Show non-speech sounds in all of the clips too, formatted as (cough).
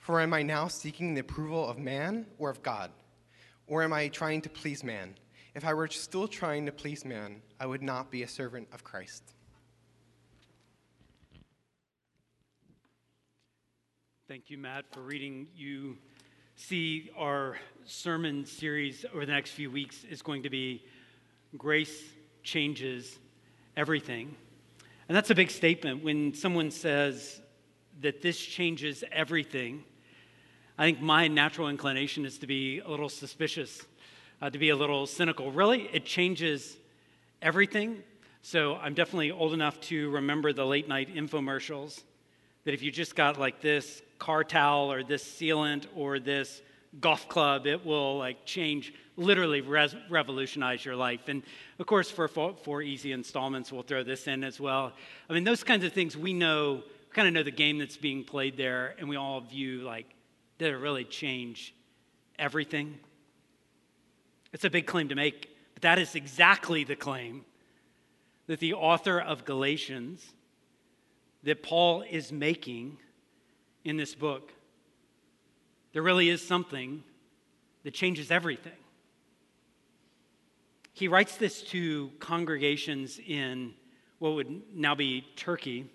For am I now seeking the approval of man or of God? Or am I trying to please man? If I were still trying to please man, I would not be a servant of Christ. Thank you, Matt, for reading. You see, our sermon series over the next few weeks is going to be Grace Changes Everything. And that's a big statement when someone says, that this changes everything, I think my natural inclination is to be a little suspicious, uh, to be a little cynical. Really, it changes everything. So I'm definitely old enough to remember the late night infomercials that if you just got like this car towel or this sealant or this golf club, it will like change, literally res- revolutionize your life. And of course, for four easy installments, we'll throw this in as well. I mean, those kinds of things we know kind of know the game that's being played there, and we all view like, did it really change everything? It's a big claim to make, but that is exactly the claim that the author of Galatians, that Paul is making in this book. There really is something that changes everything. He writes this to congregations in what would now be Turkey.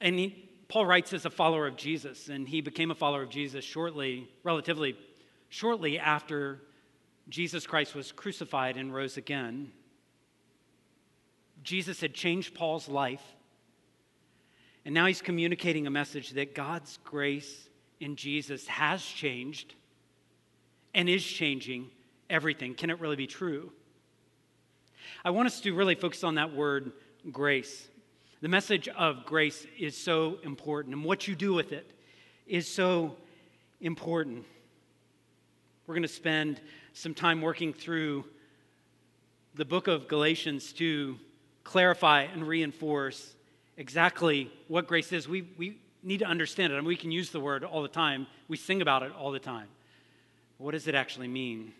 And he, Paul writes as a follower of Jesus, and he became a follower of Jesus shortly, relatively shortly after Jesus Christ was crucified and rose again. Jesus had changed Paul's life, and now he's communicating a message that God's grace in Jesus has changed and is changing everything. Can it really be true? I want us to really focus on that word grace. The message of grace is so important, and what you do with it is so important. We're going to spend some time working through the book of Galatians to clarify and reinforce exactly what grace is. We, we need to understand it. I and mean, we can use the word all the time, we sing about it all the time. What does it actually mean?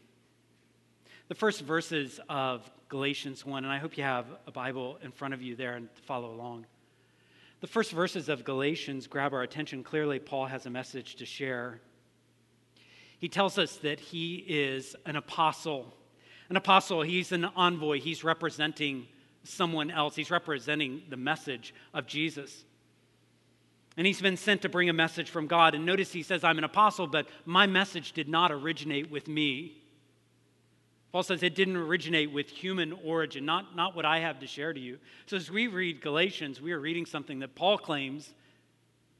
The first verses of Galatians 1, and I hope you have a Bible in front of you there and follow along. The first verses of Galatians grab our attention. Clearly, Paul has a message to share. He tells us that he is an apostle. An apostle, he's an envoy, he's representing someone else, he's representing the message of Jesus. And he's been sent to bring a message from God. And notice he says, I'm an apostle, but my message did not originate with me. Paul says it didn't originate with human origin, not, not what I have to share to you. So as we read Galatians, we are reading something that Paul claims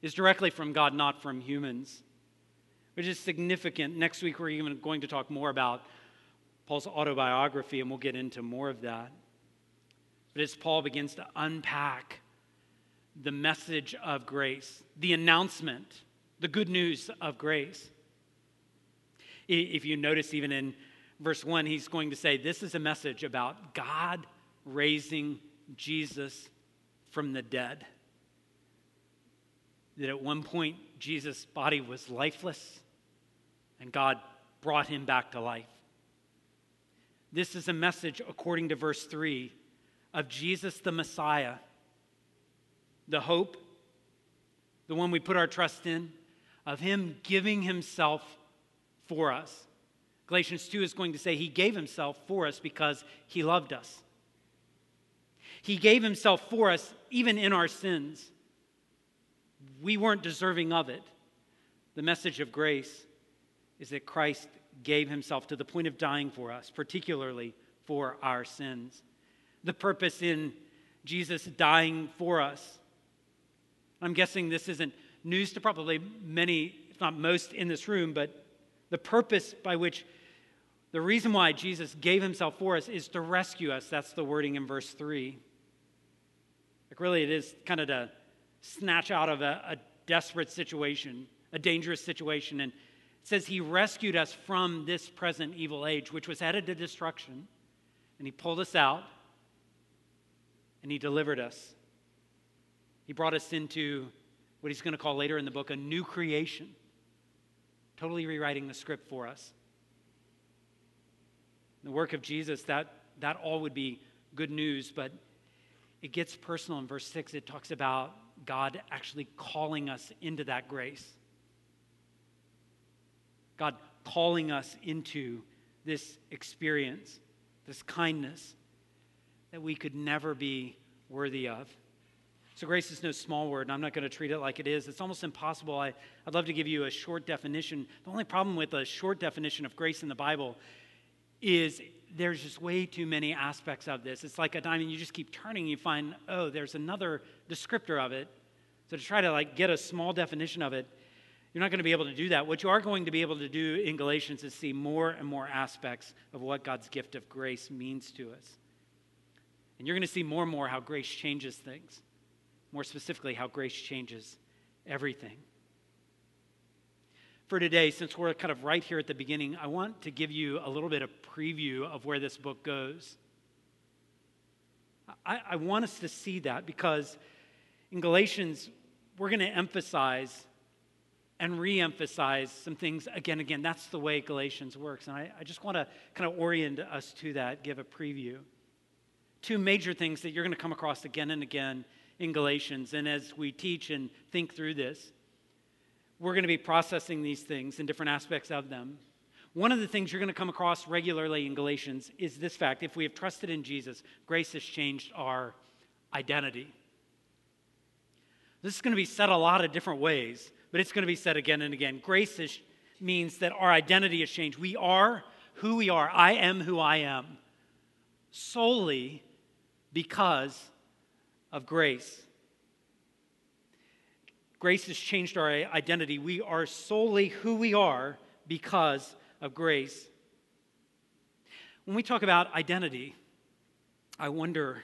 is directly from God, not from humans, which is significant. Next week, we're even going to talk more about Paul's autobiography, and we'll get into more of that. But as Paul begins to unpack the message of grace, the announcement, the good news of grace, if you notice, even in verse 1, he's going to say, This is a message about God raising Jesus from the dead. That at one point, Jesus' body was lifeless, and God brought him back to life. This is a message, according to verse 3, of Jesus the Messiah, the hope, the one we put our trust in, of him giving himself for us. Galatians 2 is going to say he gave himself for us because he loved us. He gave himself for us even in our sins. We weren't deserving of it, The message of grace is that Christ gave himself to the point of dying for us, particularly for our sins. The purpose in Jesus dying for us. I'm guessing this isn't news to probably many, if not most, in this room, but the purpose by which the reason why Jesus gave himself for us is to rescue us. That's the wording in verse 3. Like, really, it is kind of to snatch out of a, a desperate situation, a dangerous situation. And it says he rescued us from this present evil age, which was headed to destruction. And he pulled us out and he delivered us. He brought us into what he's going to call later in the book a new creation, totally rewriting the script for us. The work of Jesus, that, that all would be good news, but it gets personal in verse 6. It talks about God actually calling us into that grace. God calling us into this experience, this kindness that we could never be worthy of. So, grace is no small word, and I'm not going to treat it like it is. It's almost impossible. I, would love to give you a short definition. The only problem with a short definition of grace in the Bible is there's just way too many aspects of this. It's like a diamond, you just keep turning, you find, oh, there's another descriptor of it. So to try to like get a small definition of it, you're not going to be able to do that. What you are going to be able to do in Galatians is see more and more aspects of what God's gift of grace means to us. And you're going to see more and more how grace changes things, more specifically, how grace changes everything. For today, since we're kind of right here at the beginning, I want to give you a little bit of preview of where this book goes. I, I want us to see that because in Galatians, we're going to emphasize and re emphasize some things again and again. That's the way Galatians works. And I, I just want to kind of orient us to that, give a preview. Two major things that you're going to come across again and again in Galatians. And as we teach and think through this, we're going to be processing these things and different aspects of them. One of the things you're going to come across regularly in Galatians is this fact if we have trusted in Jesus, grace has changed our identity. This is going to be said a lot of different ways, but it's going to be said again and again. Grace is, means that our identity has changed. We are who we are. I am who I am solely because of grace. Grace has changed our identity. We are solely who we are because of grace. When we talk about identity, I wonder,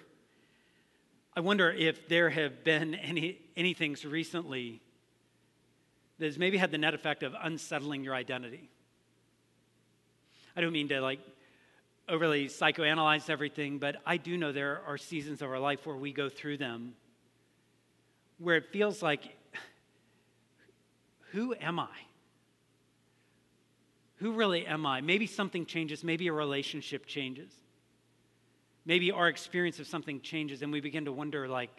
I wonder if there have been any, any things recently that has maybe had the net effect of unsettling your identity. I don't mean to like overly psychoanalyze everything, but I do know there are seasons of our life where we go through them where it feels like who am I? Who really am I? Maybe something changes, maybe a relationship changes. Maybe our experience of something changes, and we begin to wonder, like,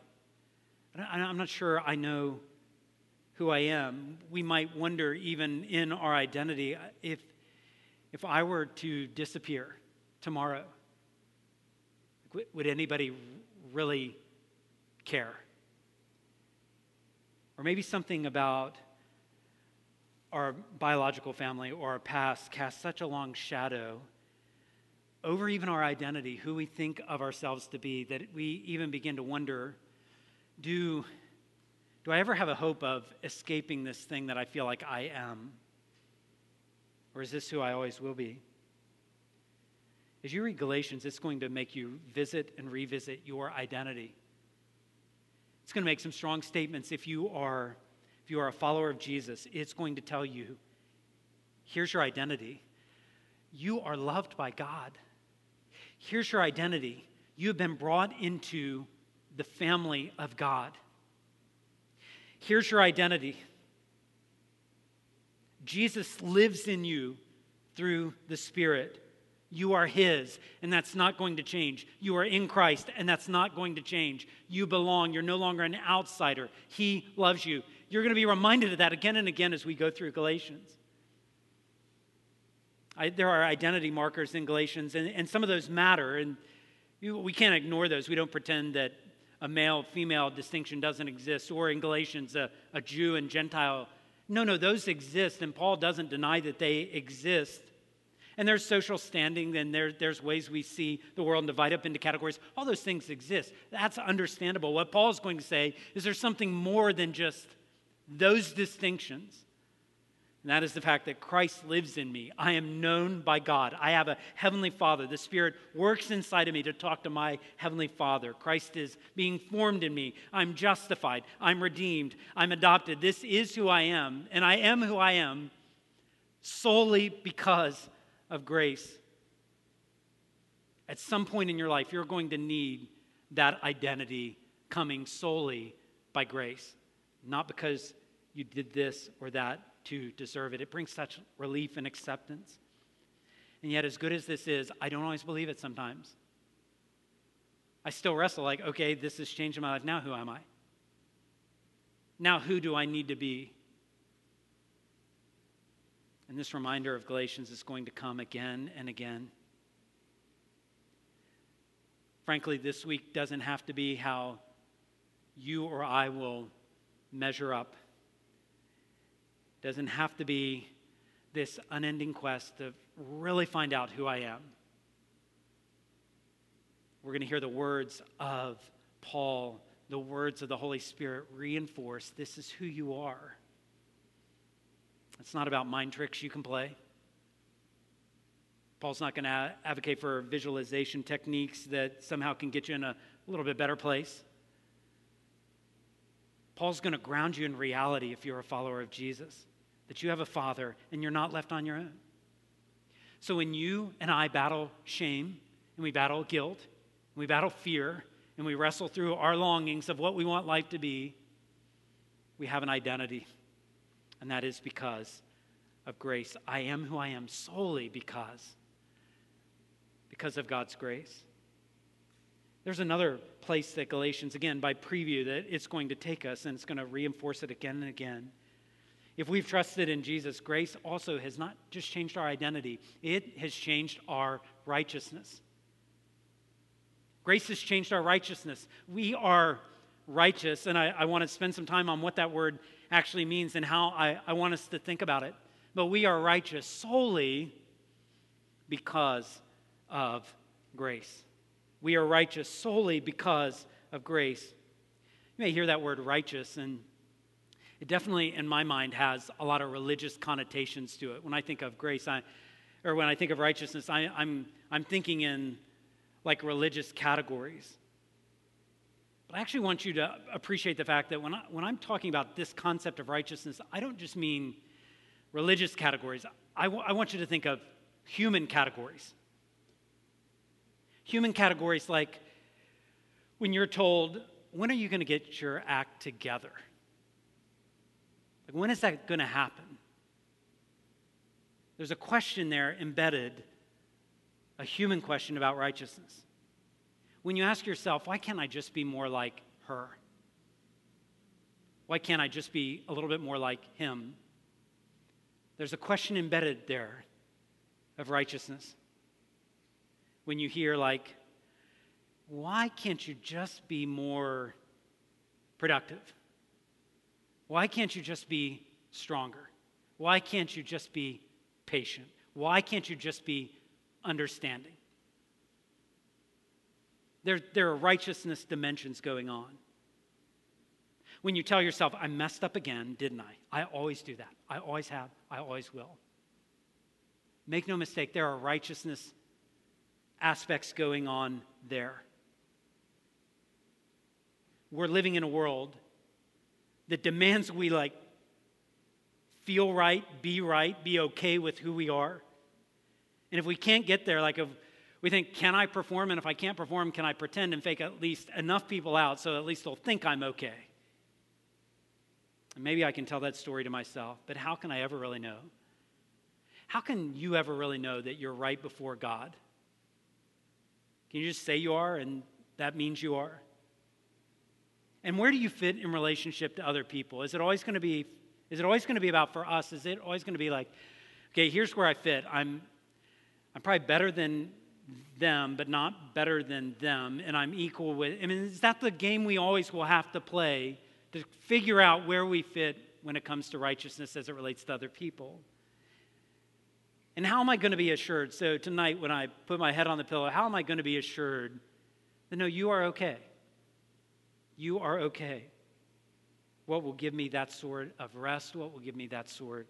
I'm not sure I know who I am. We might wonder, even in our identity, uh, if, if I were to disappear tomorrow, would anybody really care? Or maybe something about our biological family or our past casts such a long shadow over even our identity, who we think of ourselves to be, that we even begin to wonder do, do I ever have a hope of escaping this thing that I feel like I am? Or is this who I always will be? As you read Galatians, it's going to make you visit and revisit your identity. It's going to make some strong statements if you are if you are a follower of Jesus, it's going to tell you here's your identity. You are loved by God. Here's your identity. You have been brought into the family of God. Here's your identity. Jesus lives in you through the Spirit. You are His, and that's not going to change. You are in Christ, and that's not going to change. You belong. You're no longer an outsider. He loves you. You're going to be reminded of that again and again as we go through Galatians. I, there are identity markers in Galatians, and, and some of those matter, and you, we can't ignore those. We don't pretend that a male female distinction doesn't exist, or in Galatians, a, a Jew and Gentile No, no, those exist, and Paul doesn't deny that they exist. And there's social standing, and there, there's ways we see the world divide up into categories. All those things exist. That's understandable. What Paul's going to say is there's something more than just those distinctions. And that is the fact that Christ lives in me. I am known by God. I have a heavenly Father. The Spirit works inside of me to talk to my heavenly Father. Christ is being formed in me. I'm justified. I'm redeemed. I'm adopted. This is who I am. And I am who I am solely because of grace. At some point in your life, you're going to need that identity coming solely by grace, not because you did this or that to deserve it. It brings such relief and acceptance. And yet, as good as this is, I don't always believe it sometimes. I still wrestle like, okay, this is changing my life. Now, who am I? Now, who do I need to be? And this reminder of Galatians is going to come again and again. Frankly, this week doesn't have to be how you or I will measure up doesn't have to be this unending quest to really find out who I am. We're going to hear the words of Paul, the words of the Holy Spirit reinforce this is who you are. It's not about mind tricks you can play. Paul's not going to advocate for visualization techniques that somehow can get you in a little bit better place. Paul's going to ground you in reality if you're a follower of Jesus that you have a father and you're not left on your own. So when you and I battle shame and we battle guilt and we battle fear and we wrestle through our longings of what we want life to be, we have an identity. And that is because of grace. I am who I am solely because because of God's grace. There's another place that Galatians, again, by preview, that it's going to take us and it's going to reinforce it again and again. If we've trusted in Jesus, grace also has not just changed our identity, it has changed our righteousness. Grace has changed our righteousness. We are righteous, and I, I want to spend some time on what that word actually means and how I, I want us to think about it. But we are righteous solely because of grace. We are righteous solely because of grace. You may hear that word righteous, and it definitely, in my mind, has a lot of religious connotations to it. When I think of grace, I, or when I think of righteousness, I, I'm, I'm thinking in like religious categories. But I actually want you to appreciate the fact that when, I, when I'm talking about this concept of righteousness, I don't just mean religious categories. I, w- I want you to think of human categories. Human categories like when you're told, when are you going to get your act together? Like, when is that going to happen? There's a question there embedded, a human question about righteousness. When you ask yourself, why can't I just be more like her? Why can't I just be a little bit more like him? There's a question embedded there of righteousness. When you hear, like, why can't you just be more productive? Why can't you just be stronger? Why can't you just be patient? Why can't you just be understanding? There, there are righteousness dimensions going on. When you tell yourself, I messed up again, didn't I? I always do that. I always have. I always will. Make no mistake, there are righteousness aspects going on there. We're living in a world that demands we like feel right, be right, be okay with who we are. And if we can't get there, like if we think, can I perform? And if I can't perform, can I pretend and fake at least enough people out so at least they'll think I'm okay? And maybe I can tell that story to myself, but how can I ever really know? How can you ever really know that you're right before God? Can you just say you are and that means you are? And where do you fit in relationship to other people? Is it always going to be is it always going to be about for us? Is it always going to be like, okay, here's where I fit. I'm I'm probably better than them, but not better than them, and I'm equal with I mean, is that the game we always will have to play to figure out where we fit when it comes to righteousness as it relates to other people. And how am I going to be assured? So, tonight, when I put my head on the pillow, how am I going to be assured that no, you are okay? You are okay. What will give me that sort of rest? What will give me that sort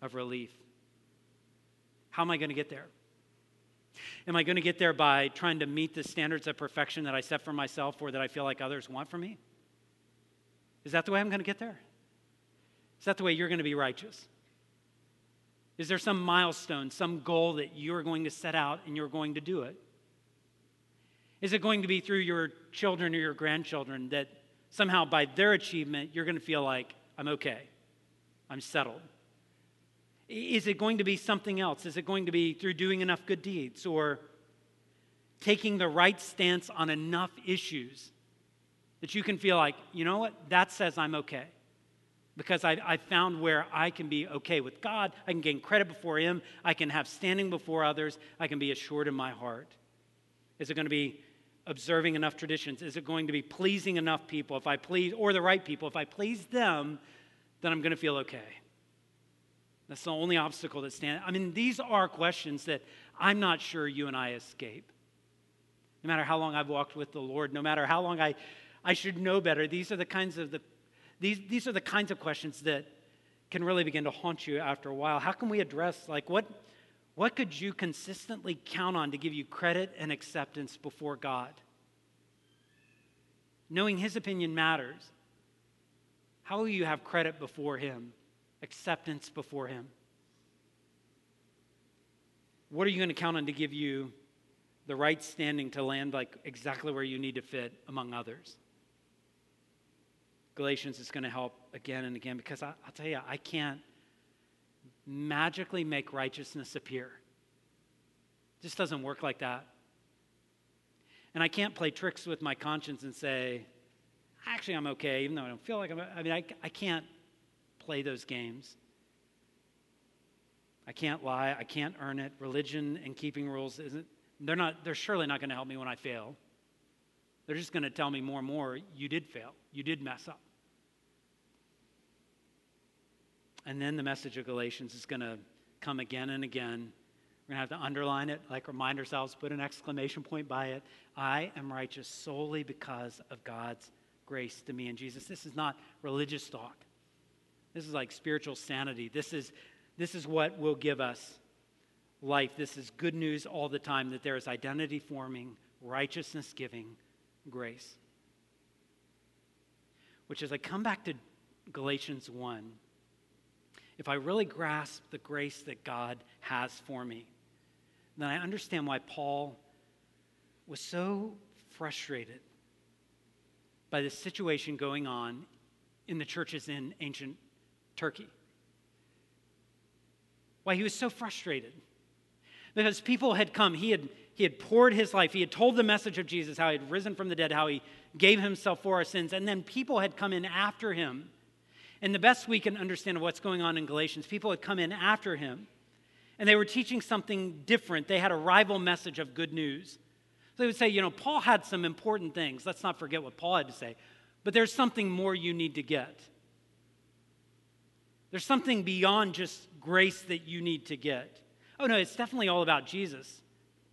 of relief? How am I going to get there? Am I going to get there by trying to meet the standards of perfection that I set for myself or that I feel like others want from me? Is that the way I'm going to get there? Is that the way you're going to be righteous? Is there some milestone, some goal that you're going to set out and you're going to do it? Is it going to be through your children or your grandchildren that somehow by their achievement you're going to feel like, I'm okay, I'm settled? Is it going to be something else? Is it going to be through doing enough good deeds or taking the right stance on enough issues that you can feel like, you know what, that says I'm okay? Because I, I found where I can be okay with God, I can gain credit before Him, I can have standing before others, I can be assured in my heart. Is it going to be observing enough traditions? Is it going to be pleasing enough people? If I please, or the right people, if I please them, then I'm going to feel okay. That's the only obstacle that stands. I mean, these are questions that I'm not sure you and I escape. No matter how long I've walked with the Lord, no matter how long I, I should know better, these are the kinds of the these, these are the kinds of questions that can really begin to haunt you after a while. How can we address like what what could you consistently count on to give you credit and acceptance before God? Knowing His opinion matters. How will you have credit before Him, acceptance before Him? What are you going to count on to give you the right standing to land like exactly where you need to fit among others? Galatians is going to help again and again because I, will tell you, I can't magically make righteousness appear. It just doesn't work like that. And I can't play tricks with my conscience and say, actually, I'm okay, even though I don't feel like I'm. I mean, I, I can't play those games. I can't lie. I can't earn it. Religion and keeping rules isn't. They're not. They're surely not going to help me when I fail. They're just going to tell me more and more. You did fail. You did mess up. And then the message of Galatians is going to come again and again. We're going to have to underline it, like remind ourselves, put an exclamation point by it. I am righteous solely because of God's grace to me and Jesus. This is not religious talk. This is like spiritual sanity. This is, this is what will give us life. This is good news all the time that there is identity forming, righteousness giving grace. Which, as I come back to Galatians 1, if I really grasp the grace that God has for me, then I understand why Paul was so frustrated by the situation going on in the churches in ancient Turkey. Why he was so frustrated. Because people had come, he had, he had poured his life, he had told the message of Jesus, how he had risen from the dead, how he gave himself for our sins, and then people had come in after him and the best we can understand of what's going on in Galatians, people had come in after him and they were teaching something different. They had a rival message of good news. So they would say, you know, Paul had some important things. Let's not forget what Paul had to say. But there's something more you need to get. There's something beyond just grace that you need to get. Oh, no, it's definitely all about Jesus.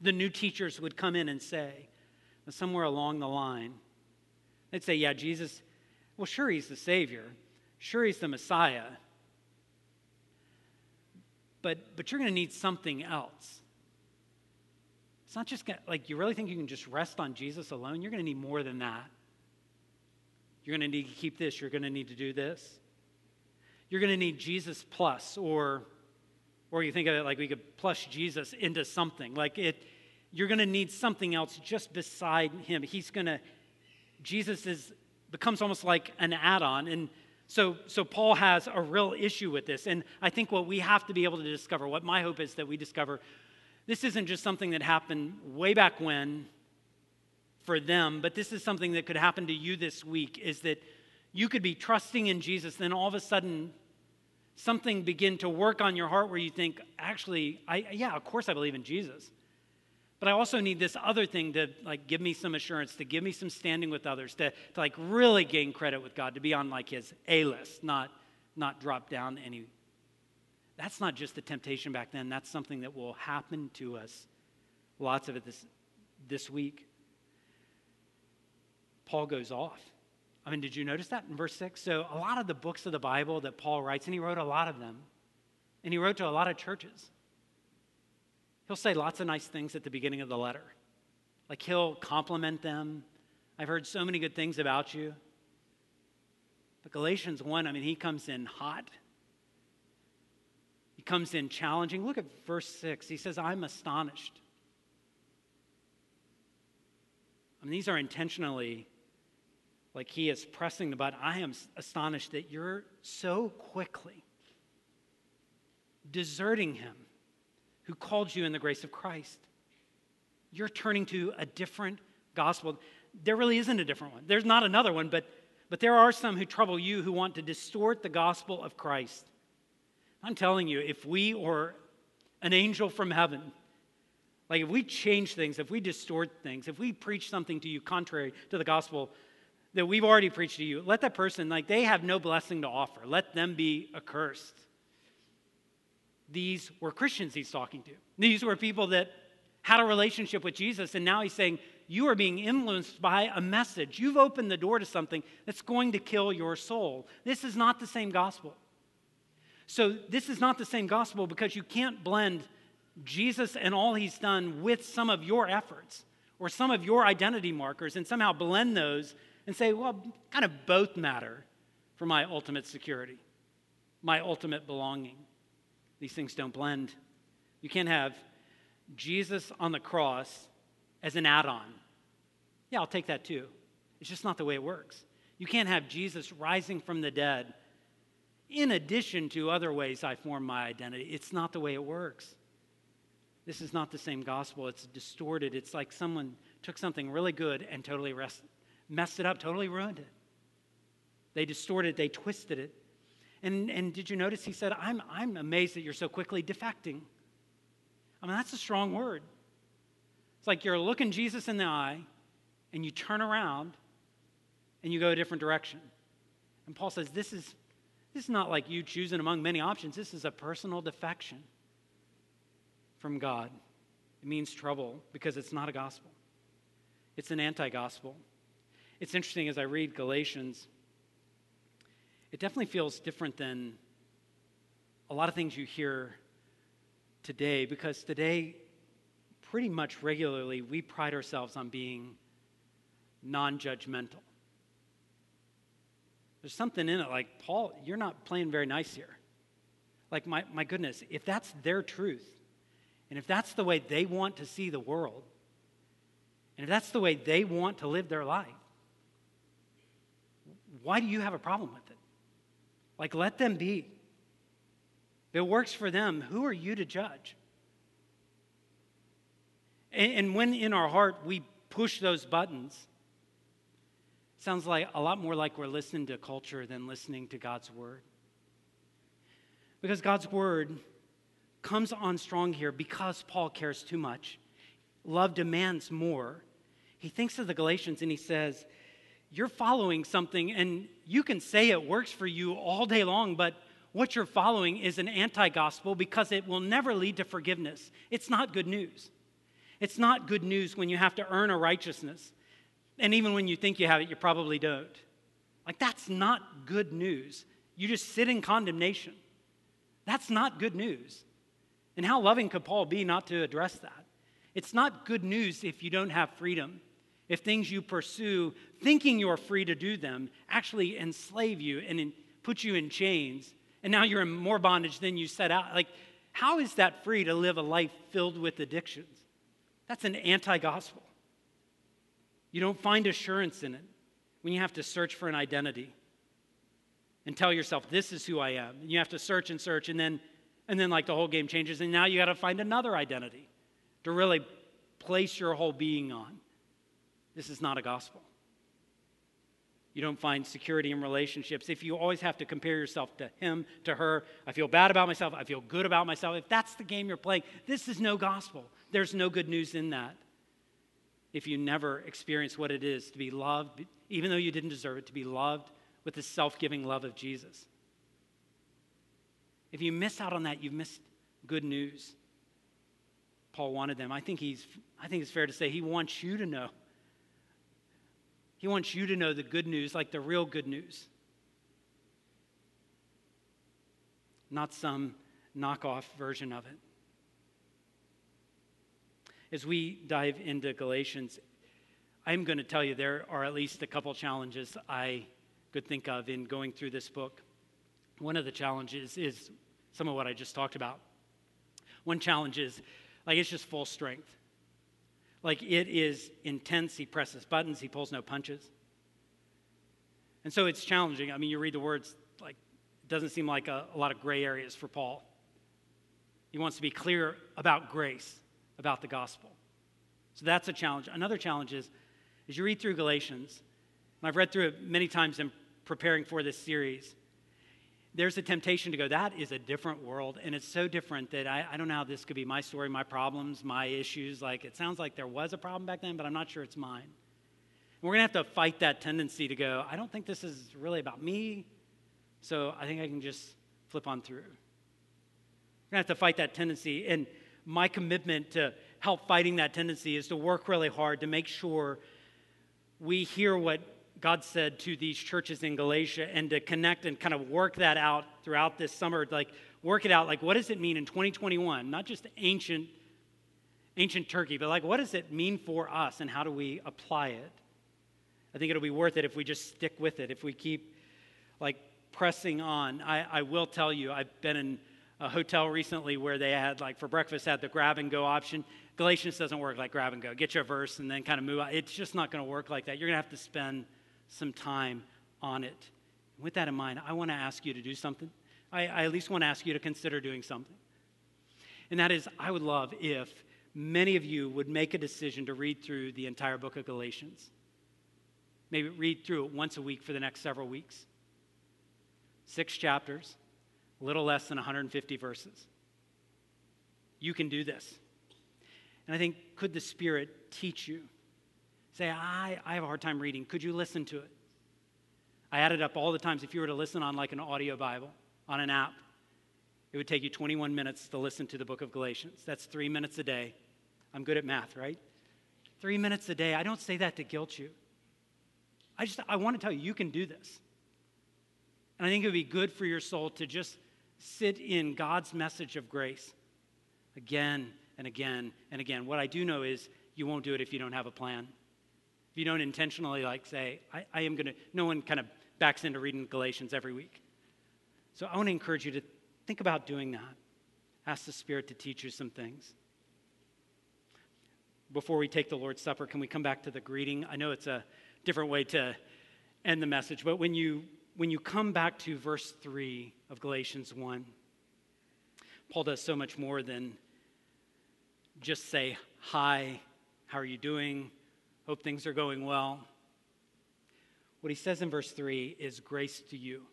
The new teachers would come in and say, somewhere along the line, they'd say, yeah, Jesus, well, sure, he's the Savior. Sure, he's the Messiah. But, but you're going to need something else. It's not just gonna, like you really think you can just rest on Jesus alone. You're going to need more than that. You're going to need to keep this. You're going to need to do this. You're going to need Jesus plus, or, or you think of it like we could plus Jesus into something. Like it, you're going to need something else just beside him. He's going to, Jesus is becomes almost like an add-on, and so, so Paul has a real issue with this. And I think what we have to be able to discover, what my hope is that we discover, this isn't just something that happened way back when for them, but this is something that could happen to you this week is that you could be trusting in Jesus, then all of a sudden something begin to work on your heart where you think, actually, I, yeah, of course I believe in Jesus. But I also need this other thing to like give me some assurance, to give me some standing with others, to, to like really gain credit with God, to be on like his A list, not not drop down any. That's not just the temptation back then, that's something that will happen to us. Lots of it this, this week. Paul goes off. I mean, did you notice that in verse 6? So, a lot of the books of the Bible that Paul writes, and he wrote a lot of them, and he wrote to a lot of churches. He'll say lots of nice things at the beginning of the letter. Like he'll compliment them. I've heard so many good things about you. But Galatians 1, I mean, he comes in hot. He comes in challenging. Look at verse 6. He says, I'm astonished. I mean, these are intentionally like he is pressing the button. I am astonished that you're so quickly deserting him who called you in the grace of Christ. You're turning to a different gospel. There really isn't a different one. There's not another one, but, but there are some who trouble you who want to distort the gospel of Christ. I'm telling you, if we or an angel from heaven, like if we change things, if we distort things, if we preach something to you contrary to the gospel that we've already preached to you, let that person, like they have no blessing to offer. Let them be accursed these were Christians he's talking to. These were people that had a relationship with Jesus, and now he's saying, You are being influenced by a message. You've opened the door to something that's going to kill your soul. This is not the same gospel. So, this is not the same gospel because you can't blend Jesus and all he's done with some of your efforts or some of your identity markers and somehow blend those and say, well, kind of both matter for my ultimate security, my ultimate belonging. These things don't blend. You can't have Jesus on the cross as an add on. Yeah, I'll take that too. It's just not the way it works. You can't have Jesus rising from the dead in addition to other ways I form my identity. It's not the way it works. This is not the same gospel. It's distorted. It's like someone took something really good and totally rest, messed it up, totally ruined it. They distorted it, they twisted it. And, and did you notice he said, I'm, I'm amazed that you're so quickly defecting? I mean, that's a strong word. It's like you're looking Jesus in the eye and you turn around and you go a different direction. And Paul says, This is, this is not like you choosing among many options. This is a personal defection from God. It means trouble because it's not a gospel, it's an anti gospel. It's interesting as I read Galatians it definitely feels different than a lot of things you hear today because today, pretty much regularly, we pride ourselves on being non judgmental. There's something in it like, Paul, you're not playing very nice here. Like, my, my goodness, if that's their truth, and if that's the way they want to see the world, and if that's the way they want to live their life, why do you have a problem with it? Like, let them be. If it works for them, who are you to judge? And, and when in our heart we push those buttons, sounds like a lot more like we're listening to culture than listening to God's word. Because God's word comes on strong here because Paul cares too much. Love demands more. He thinks of the Galatians and he says, you're following something and you can say it works for you all day long, but what you're following is an anti gospel because it will never lead to forgiveness. It's not good news. It's not good news when you have to earn a righteousness. And even when you think you have it, you probably don't. Like, that's not good news. You just sit in condemnation. That's not good news. And how loving could Paul be not to address that? It's not good news if you don't have freedom if things you pursue, thinking you're free to do them, actually enslave you and in, put you in chains, and now you're in more bondage than you set out. Like, how is that free to live a life filled with addictions? That's an anti gospel. You don't find assurance in it when you have to search for an identity and tell yourself, this is who I am. And you have to search and search, and then, and then like the whole game changes, and now you got to find another identity to really place your whole being on. This is not a gospel. You don't find security in relationships if you always have to compare yourself to him, to her. I feel bad about myself. I feel good about myself. If that's the game you're playing, this is no gospel. There's no good news in that. If you never experience what it is to be loved, even though you didn't deserve it, to be loved with the self giving love of Jesus. If you miss out on that, you've missed good news. Paul wanted them. I think he's I think it's fair to say he wants you to know. He wants you to know the good news, like the real good news. Not some knockoff version of it. As we dive into Galatians, I'm going to tell you there are at least a couple challenges I could think of in going through this book. One of the challenges is some of what I just talked about. One challenge is like it's just full strength. Like it is intense. He presses buttons, he pulls no punches. And so it's challenging. I mean, you read the words, like, it doesn't seem like a, a lot of gray areas for Paul. He wants to be clear about grace, about the gospel. So that's a challenge. Another challenge is as you read through Galatians, and I've read through it many times in preparing for this series, there's a temptation to go, that is a different world. And it's so different that I, I don't know how this could be my story, my problems, my issues. Like, it sounds like there was a problem back then, but I'm not sure it's mine. And we're going to have to fight that tendency to go, I don't think this is really about me. So I think I can just flip on through. We're going to have to fight that tendency. And my commitment to help fighting that tendency is to work really hard to make sure we hear what God said to these churches in Galatia and to connect and kind of work that out throughout this summer, like work it out, like what does it mean in 2021? Not just ancient, ancient Turkey, but like what does it mean for us and how do we apply it? I think it'll be worth it if we just stick with it, if we keep like pressing on. I, I will tell you, I've been in a hotel recently where they had like for breakfast had the grab and go option. Galatians doesn't work like grab and go. Get your verse and then kind of move on. It's just not going to work like that. You're going to have to spend some time on it. With that in mind, I want to ask you to do something. I, I at least want to ask you to consider doing something. And that is, I would love if many of you would make a decision to read through the entire book of Galatians. Maybe read through it once a week for the next several weeks. Six chapters, a little less than 150 verses. You can do this. And I think, could the Spirit teach you? Say, I, I have a hard time reading. Could you listen to it? I added up all the times if you were to listen on like an audio Bible, on an app, it would take you 21 minutes to listen to the book of Galatians. That's three minutes a day. I'm good at math, right? Three minutes a day. I don't say that to guilt you. I just, I want to tell you, you can do this. And I think it would be good for your soul to just sit in God's message of grace again and again and again. What I do know is you won't do it if you don't have a plan. If you don't intentionally, like, say, I, I am going to, no one kind of backs into reading Galatians every week. So I want to encourage you to think about doing that. Ask the Spirit to teach you some things. Before we take the Lord's Supper, can we come back to the greeting? I know it's a different way to end the message, but when you when you come back to verse 3 of Galatians 1, Paul does so much more than just say, Hi, how are you doing? Hope things are going well. What he says in verse 3 is grace to you,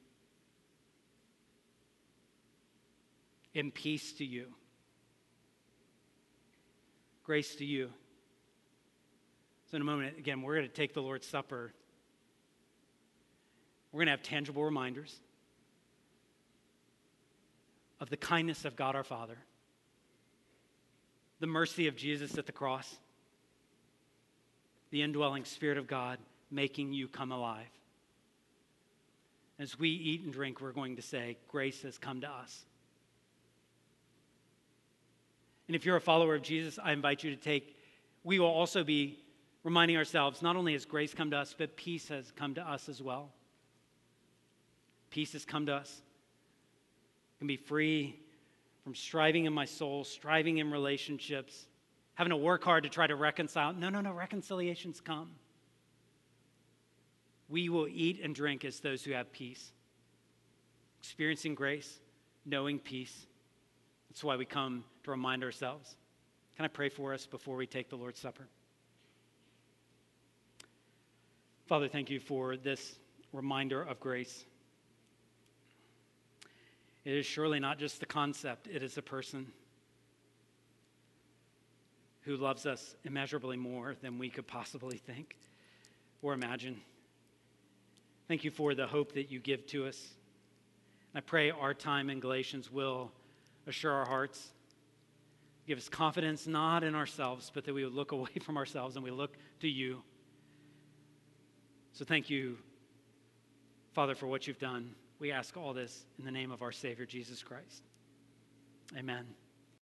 and peace to you. Grace to you. So, in a moment, again, we're going to take the Lord's Supper. We're going to have tangible reminders of the kindness of God our Father the mercy of Jesus at the cross, the indwelling Spirit of God making you come alive. As we eat and drink, we're going to say, Grace has come to us. And if you're a follower of Jesus, I invite you to take, we will also be reminding ourselves not only has grace come to us, but peace has come to us as well. Peace has come to us. can be free from striving in my soul, striving in relationships, having to work hard to try to reconcile. No, no, no, reconciliations come. We will eat and drink as those who have peace, experiencing grace, knowing peace. That's why we come to remind ourselves. Can I pray for us before we take the Lord's Supper? Father, thank you for this reminder of grace. It is surely not just the concept, it is a person who loves us immeasurably more than we could possibly think or imagine. Thank you for the hope that you give to us. I pray our time in Galatians will assure our hearts, give us confidence not in ourselves, but that we would look (laughs) away from ourselves and we look to you. So thank you, Father, for what you've done. We ask all this in the name of our Savior, Jesus Christ. Amen.